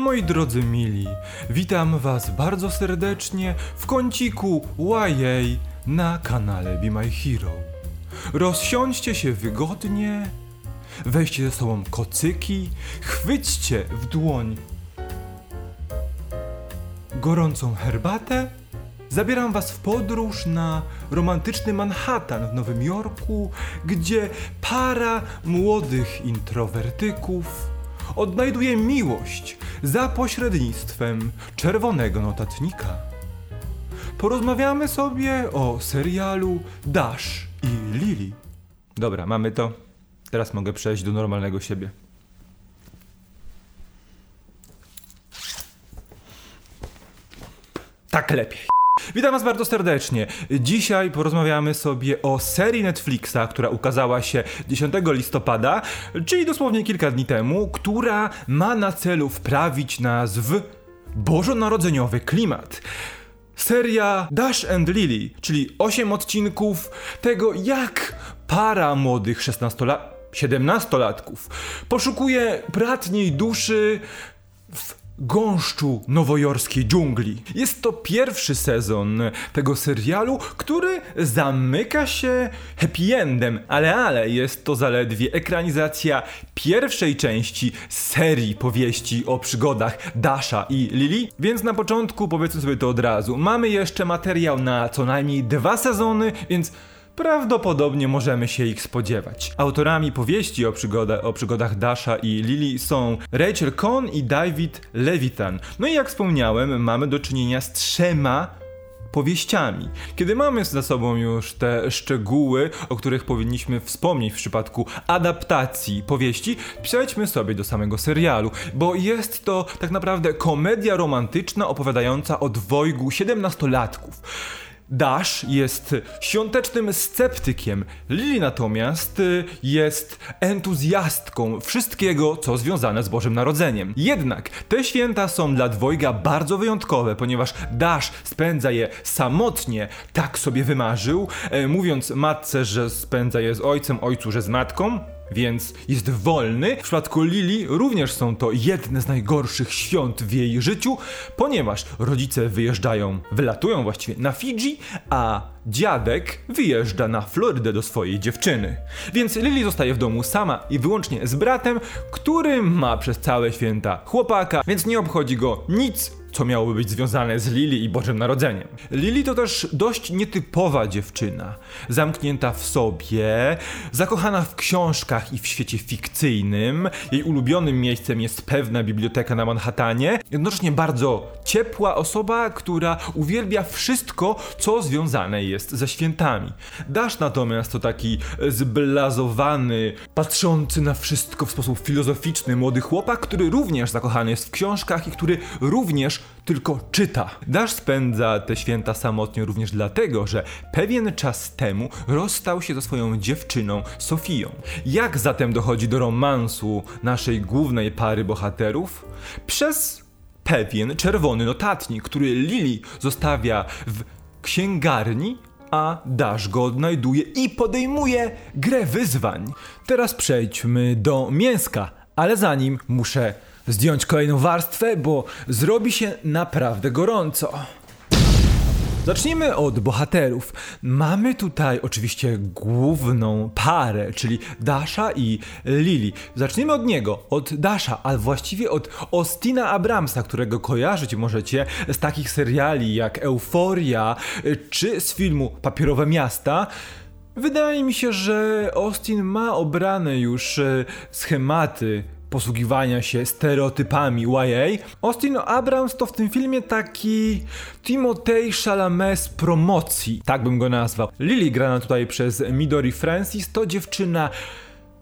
Moi drodzy mili, witam was bardzo serdecznie w kąciku YA na kanale Be My Hero. Rozsiądźcie się wygodnie, weźcie ze sobą kocyki, chwyćcie w dłoń gorącą herbatę. Zabieram was w podróż na romantyczny Manhattan w Nowym Jorku, gdzie para młodych introwertyków odnajduje miłość za pośrednictwem czerwonego notatnika. Porozmawiamy sobie o serialu Dash i Lily. Dobra, mamy to. Teraz mogę przejść do normalnego siebie. Tak lepiej. Witam Was bardzo serdecznie. Dzisiaj porozmawiamy sobie o serii Netflixa, która ukazała się 10 listopada, czyli dosłownie kilka dni temu, która ma na celu wprawić nas w bożonarodzeniowy klimat. Seria Dash and Lily, czyli 8 odcinków tego, jak para młodych 16-lat 17-latków poszukuje bratniej duszy w gąszczu nowojorskiej dżungli. Jest to pierwszy sezon tego serialu, który zamyka się happy endem, ale ale jest to zaledwie ekranizacja pierwszej części serii powieści o przygodach Dasha i Lily, więc na początku powiedzmy sobie to od razu. Mamy jeszcze materiał na co najmniej dwa sezony, więc Prawdopodobnie możemy się ich spodziewać. Autorami powieści o, przygoda, o przygodach Dasha i Lily są Rachel Cohn i David Levitan. No i jak wspomniałem, mamy do czynienia z trzema powieściami. Kiedy mamy za sobą już te szczegóły, o których powinniśmy wspomnieć w przypadku adaptacji powieści, przejdźmy sobie do samego serialu, bo jest to tak naprawdę komedia romantyczna opowiadająca o dwojgu siedemnastolatków. Dash jest świątecznym sceptykiem, Lily natomiast y, jest entuzjastką wszystkiego, co związane z Bożym Narodzeniem. Jednak te święta są dla dwojga bardzo wyjątkowe, ponieważ Dash spędza je samotnie, tak sobie wymarzył, e, mówiąc matce, że spędza je z ojcem, ojcu, że z matką więc jest wolny. W przypadku Lili również są to jedne z najgorszych świąt w jej życiu, ponieważ rodzice wyjeżdżają, wylatują właściwie na Fidżi, a dziadek wyjeżdża na Florydę do swojej dziewczyny. Więc Lili zostaje w domu sama i wyłącznie z bratem, który ma przez całe święta chłopaka, więc nie obchodzi go nic co miałoby być związane z Lili i Bożym Narodzeniem. Lili to też dość nietypowa dziewczyna, zamknięta w sobie, zakochana w książkach i w świecie fikcyjnym. Jej ulubionym miejscem jest pewna biblioteka na Manhattanie. Jednocześnie bardzo ciepła osoba, która uwielbia wszystko, co związane jest ze świętami. Dash natomiast to taki zblazowany, patrzący na wszystko w sposób filozoficzny młody chłopak, który również zakochany jest w książkach i który również tylko czyta. Dash spędza te święta samotnie również dlatego, że pewien czas temu rozstał się ze swoją dziewczyną Sofią. Jak zatem dochodzi do romansu naszej głównej pary bohaterów? Przez pewien czerwony notatnik, który Lily zostawia w księgarni, a Dash go odnajduje i podejmuje grę wyzwań. Teraz przejdźmy do mięska, ale zanim muszę zdjąć kolejną warstwę, bo zrobi się naprawdę gorąco. Zacznijmy od bohaterów. Mamy tutaj oczywiście główną parę, czyli Dasha i Lily. Zacznijmy od niego, od Dasha, a właściwie od Ostina Abramsa, którego kojarzyć możecie z takich seriali jak Euforia czy z filmu Papierowe Miasta. Wydaje mi się, że Austin ma obrane już e, schematy posługiwania się stereotypami YA. Austin Abrams to w tym filmie taki Timothée Chalamet z promocji, tak bym go nazwał. Lily grana tutaj przez Midori Francis to dziewczyna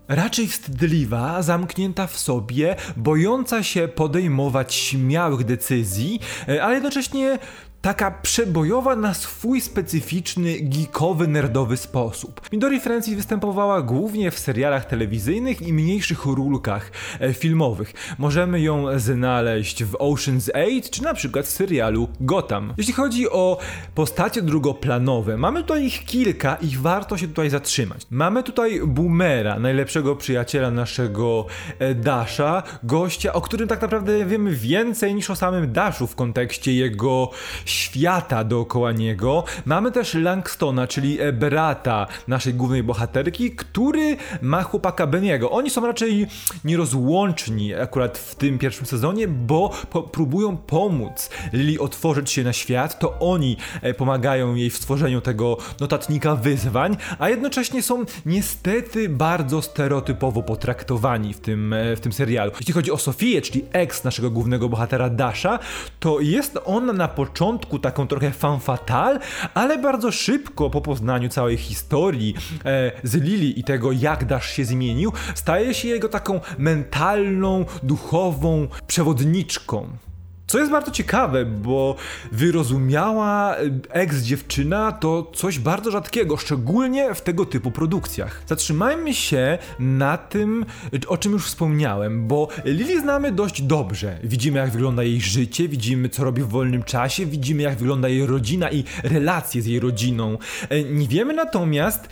raczej wstydliwa, zamknięta w sobie, bojąca się podejmować śmiałych decyzji, ale jednocześnie taka przebojowa na swój specyficzny, geekowy, nerdowy sposób. Midori Francis występowała głównie w serialach telewizyjnych i mniejszych rulkach e, filmowych. Możemy ją znaleźć w Ocean's 8 czy na przykład w serialu Gotham. Jeśli chodzi o postacie drugoplanowe, mamy tutaj ich kilka i warto się tutaj zatrzymać. Mamy tutaj Boomera, najlepszego przyjaciela naszego e, Dasha, gościa, o którym tak naprawdę wiemy więcej niż o samym Dashu w kontekście jego świata dookoła niego. Mamy też Langstona, czyli e, brata naszej głównej bohaterki, który ma chłopaka Beniego. Oni są raczej nierozłączni akurat w tym pierwszym sezonie, bo po próbują pomóc Lili otworzyć się na świat, to oni e, pomagają jej w stworzeniu tego notatnika wyzwań, a jednocześnie są niestety bardzo stereotypowo potraktowani w tym, e, w tym serialu. Jeśli chodzi o Sofię, czyli ex naszego głównego bohatera Dasha, to jest ona na początku taką trochę fan fatale, ale bardzo szybko po poznaniu całej historii e, z Lili i tego, jak Dash się zmienił, staje się jego taką mentalną, duchową przewodniczką. Co jest bardzo ciekawe, bo wyrozumiała e, ex-dziewczyna to coś bardzo rzadkiego, szczególnie w tego typu produkcjach. Zatrzymajmy się na tym, o czym już wspomniałem, bo Lili znamy dość dobrze. Widzimy, jak wygląda jej życie, widzimy, co robi w wolnym czasie, widzimy, jak wygląda jej rodzina i relacje z jej rodziną. E, nie wiemy natomiast,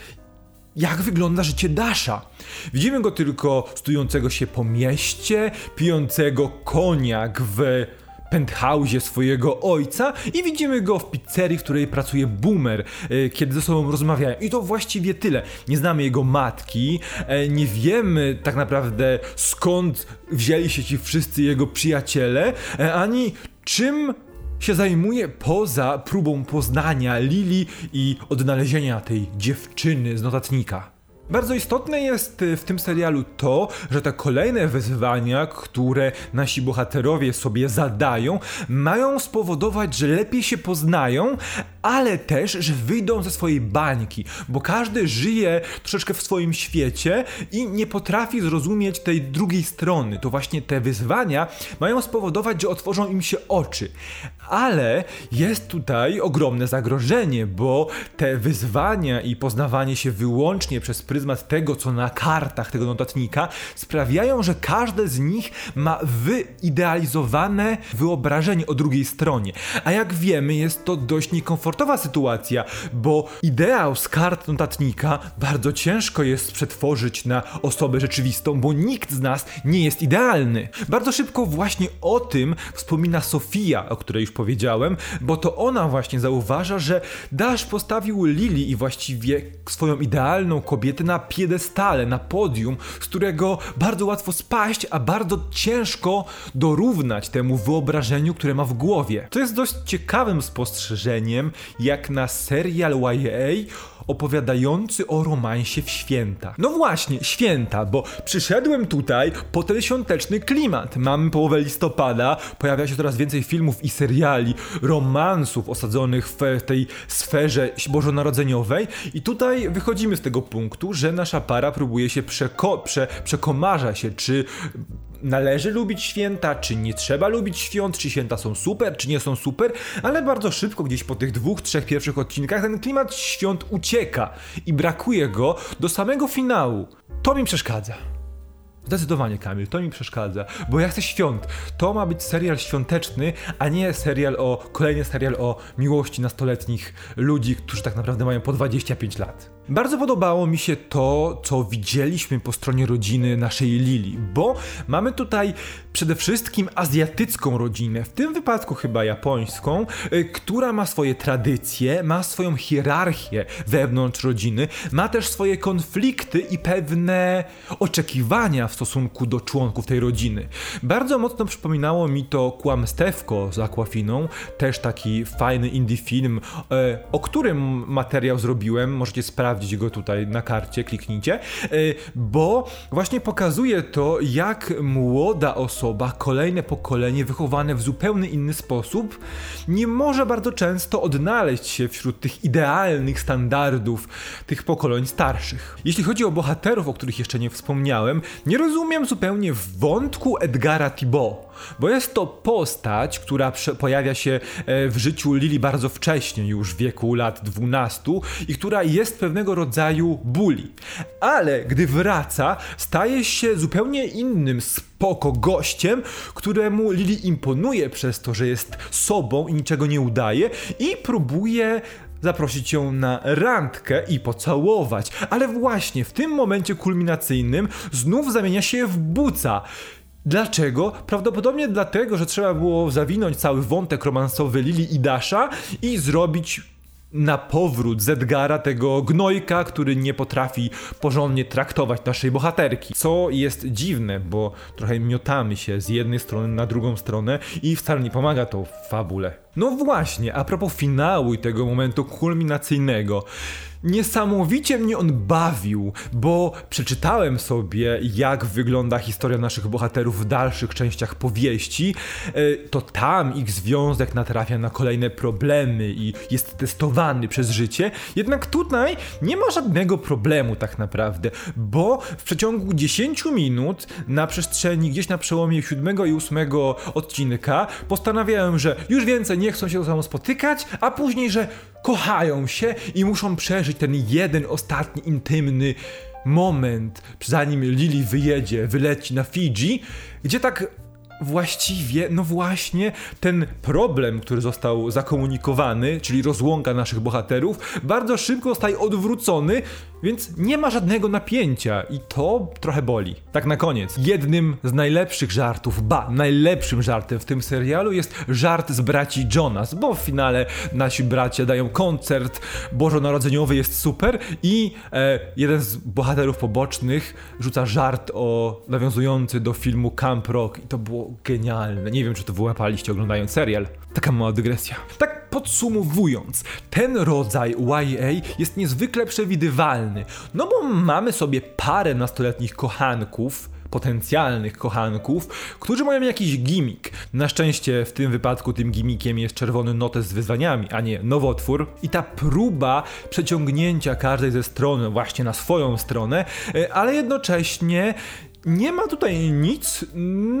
jak wygląda życie Dasha. Widzimy go tylko studiującego się po mieście, pijącego koniak w penthouse swojego ojca i widzimy go w pizzerii, w której pracuje Boomer, e, kiedy ze sobą rozmawiają. I to właściwie tyle. Nie znamy jego matki, e, nie wiemy tak naprawdę skąd wzięli się ci wszyscy jego przyjaciele, e, ani czym się zajmuje poza próbą poznania Lili i odnalezienia tej dziewczyny z notatnika. Bardzo istotne jest y, w tym serialu to, że te kolejne wyzwania, które nasi bohaterowie sobie zadają, mają spowodować, że lepiej się poznają, ale też, że wyjdą ze swojej bańki, bo każdy żyje troszeczkę w swoim świecie i nie potrafi zrozumieć tej drugiej strony. To właśnie te wyzwania mają spowodować, że otworzą im się oczy. Ale jest tutaj ogromne zagrożenie, bo te wyzwania i poznawanie się wyłącznie przez pryzmat tego, co na kartach tego notatnika, sprawiają, że każde z nich ma wyidealizowane wyobrażenie o drugiej stronie. A jak wiemy, jest to dość niekomfortowa sytuacja, bo ideał z kart notatnika bardzo ciężko jest przetworzyć na osobę rzeczywistą, bo nikt z nas nie jest idealny. Bardzo szybko właśnie o tym wspomina Sofia, o której już powiedziałem, bo to ona właśnie zauważa, że Dash postawił Lili i właściwie swoją idealną kobietę na piedestale, na podium, z którego bardzo łatwo spaść, a bardzo ciężko dorównać temu wyobrażeniu, które ma w głowie. To jest dość ciekawym spostrzeżeniem, jak na serial YA opowiadający o romansie w święta. No właśnie, święta, bo przyszedłem tutaj po ten świąteczny klimat. Mamy połowę listopada, pojawia się coraz więcej filmów i seriali, romansów osadzonych w tej sferze bożonarodzeniowej i tutaj wychodzimy z tego punktu, że nasza para próbuje się przeko- prze- przekomarza się, czy należy lubić święta, czy nie trzeba lubić świąt, czy święta są super, czy nie są super, ale bardzo szybko, gdzieś po tych dwóch, trzech pierwszych odcinkach, ten klimat świąt ucieka i brakuje go do samego finału. To mi przeszkadza. Zdecydowanie, Kamil, to mi przeszkadza, bo ja chcę świąt. To ma być serial świąteczny, a nie serial o, kolejny serial o miłości nastoletnich ludzi, którzy tak naprawdę mają po 25 lat. Bardzo podobało mi się to, co widzieliśmy po stronie rodziny naszej Lili, bo mamy tutaj przede wszystkim azjatycką rodzinę, w tym wypadku chyba japońską, y, która ma swoje tradycje, ma swoją hierarchię wewnątrz rodziny, ma też swoje konflikty i pewne oczekiwania w stosunku do członków tej rodziny. Bardzo mocno przypominało mi to Kłamstewko z Aquafiną, też taki fajny indie film, y, o którym materiał zrobiłem, możecie sprawdzić sprawdzić go tutaj na karcie, kliknijcie, e, bo właśnie pokazuje to, jak młoda osoba, kolejne pokolenie, wychowane w zupełnie inny sposób, nie może bardzo często odnaleźć się wśród tych idealnych standardów tych pokoleń starszych. Jeśli chodzi o bohaterów, o których jeszcze nie wspomniałem, nie rozumiem zupełnie wątku Edgara Thibault bo jest to postać, która pojawia się e, w życiu Lili bardzo wcześnie, już w wieku lat 12 i która jest pewnego rodzaju bully. Ale gdy wraca, staje się zupełnie innym spoko gościem, któremu Lili imponuje przez to, że jest sobą i niczego nie udaje i próbuje zaprosić ją na randkę i pocałować. Ale właśnie w tym momencie kulminacyjnym znów zamienia się w buca. Dlaczego? Prawdopodobnie dlatego, że trzeba było zawinąć cały wątek romansowy Lili i Dasha i zrobić na powrót z Edgara, tego gnojka, który nie potrafi porządnie traktować naszej bohaterki. Co jest dziwne, bo trochę miotamy się z jednej strony na drugą stronę i wcale nie pomaga to fabule. No właśnie, a propos finału i tego momentu kulminacyjnego. Niesamowicie mnie on bawił, bo przeczytałem sobie, jak wygląda historia naszych bohaterów w dalszych częściach powieści. E, to tam ich związek natrafia na kolejne problemy i jest testowany przez życie. Jednak tutaj nie ma żadnego problemu tak naprawdę, bo w przeciągu 10 minut na przestrzeni gdzieś na przełomie 7 i 8 odcinka postanawiałem, że już więcej nie chcą się ze sobą spotykać, a później, że kochają się i muszą przeżyć ten jeden ostatni intymny moment, zanim Lily wyjedzie, wyleci na Fidżi, gdzie tak właściwie, no właśnie, ten problem, który został zakomunikowany, czyli rozłąka naszych bohaterów, bardzo szybko zostaje odwrócony, więc nie ma żadnego napięcia i to trochę boli. Tak na koniec, jednym z najlepszych żartów, ba, najlepszym żartem w tym serialu jest żart z braci Jonas, bo w finale nasi bracia dają koncert bożonarodzeniowy, jest super i e, jeden z bohaterów pobocznych rzuca żart o nawiązujący do filmu Camp Rock i to było genialne. Nie wiem, czy to wyłapaliście oglądając serial. Taka mała dygresja. Tak podsumowując, ten rodzaj YA jest niezwykle przewidywalny, no bo mamy sobie parę nastoletnich kochanków, potencjalnych kochanków, którzy mają jakiś gimmick. Na szczęście w tym wypadku tym gimmickiem jest czerwony notes z wyzwaniami, a nie nowotwór. I ta próba przeciągnięcia każdej ze stron właśnie na swoją stronę, e, ale jednocześnie nie ma tutaj nic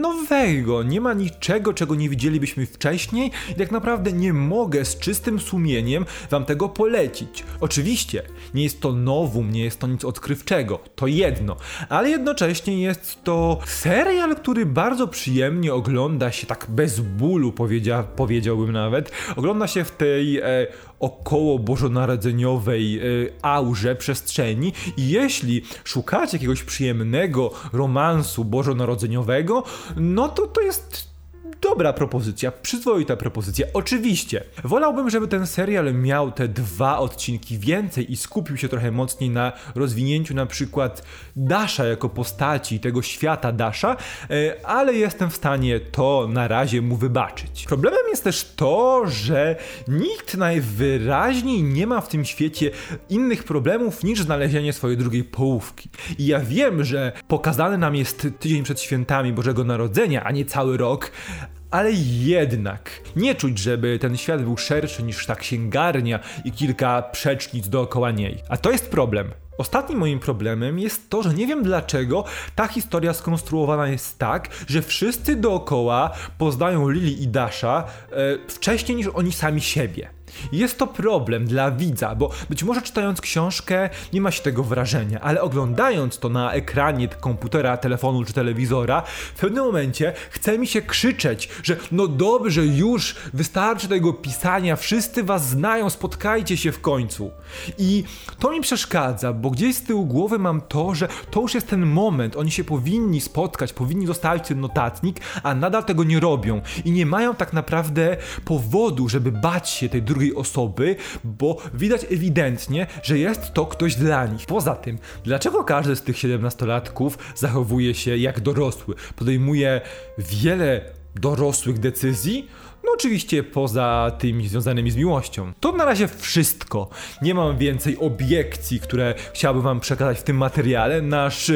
nowego, nie ma niczego, czego nie widzielibyśmy wcześniej i tak naprawdę nie mogę z czystym sumieniem wam tego polecić. Oczywiście, nie jest to nowum, nie jest to nic odkrywczego, to jedno, ale jednocześnie jest to serial, który bardzo przyjemnie ogląda się, tak bez bólu powiedzia, powiedziałbym nawet, ogląda się w tej e, około bożonarodzeniowej y, aurze przestrzeni. I jeśli szukacie jakiegoś przyjemnego romansu bożonarodzeniowego, no to to jest dobra propozycja, przyzwoita propozycja. Oczywiście, wolałbym, żeby ten serial miał te dwa odcinki więcej i skupił się trochę mocniej na rozwinięciu na przykład Dasha jako postaci tego świata Dasha, e, ale jestem w stanie to na razie mu wybaczyć. Problemem jest też to, że nikt najwyraźniej nie ma w tym świecie innych problemów niż znalezienie swojej drugiej połówki. I ja wiem, że pokazany nam jest tydzień przed świętami Bożego Narodzenia, a nie cały rok, ale jednak nie czuć, żeby ten świat był szerszy niż ta księgarnia i kilka przecznic dookoła niej. A to jest problem. Ostatnim moim problemem jest to, że nie wiem dlaczego ta historia skonstruowana jest tak, że wszyscy dookoła poznają Lili i Dasha e, wcześniej niż oni sami siebie. Jest to problem dla widza, bo być może czytając książkę nie ma się tego wrażenia, ale oglądając to na ekranie komputera, telefonu czy telewizora, w pewnym momencie chce mi się krzyczeć, że no dobrze, już wystarczy tego pisania, wszyscy was znają, spotkajcie się w końcu. I to mi przeszkadza, bo gdzieś z tyłu głowy mam to, że to już jest ten moment, oni się powinni spotkać, powinni zostawić ten notatnik, a nadal tego nie robią i nie mają tak naprawdę powodu, żeby bać się tej drugiej drugiej osoby, bo widać ewidentnie, że jest to ktoś dla nich. Poza tym, dlaczego każdy z tych 17-latków zachowuje się jak dorosły? Podejmuje wiele dorosłych decyzji? No oczywiście poza tymi związanymi z miłością. To na razie wszystko. Nie mam więcej obiekcji, które chciałbym wam przekazać w tym materiale. Nasz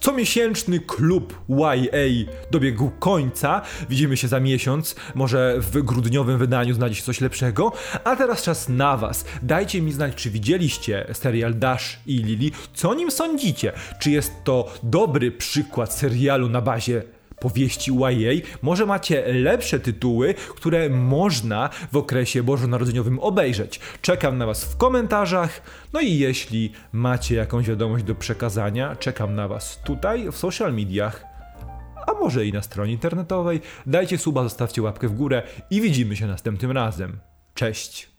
Comiesięczny klub YA dobiegł końca. Widzimy się za miesiąc, może w grudniowym wydaniu znajdzie się coś lepszego. A teraz czas na Was. Dajcie mi znać, czy widzieliście serial Dash i Lily, co o nim sądzicie? Czy jest to dobry przykład serialu na bazie powieści YA, może macie lepsze tytuły, które można w okresie bożonarodzeniowym obejrzeć. Czekam na Was w komentarzach, no i jeśli macie jakąś wiadomość do przekazania, czekam na Was tutaj w social mediach, a może i na stronie internetowej. Dajcie suba, zostawcie łapkę w górę i widzimy się następnym razem. Cześć!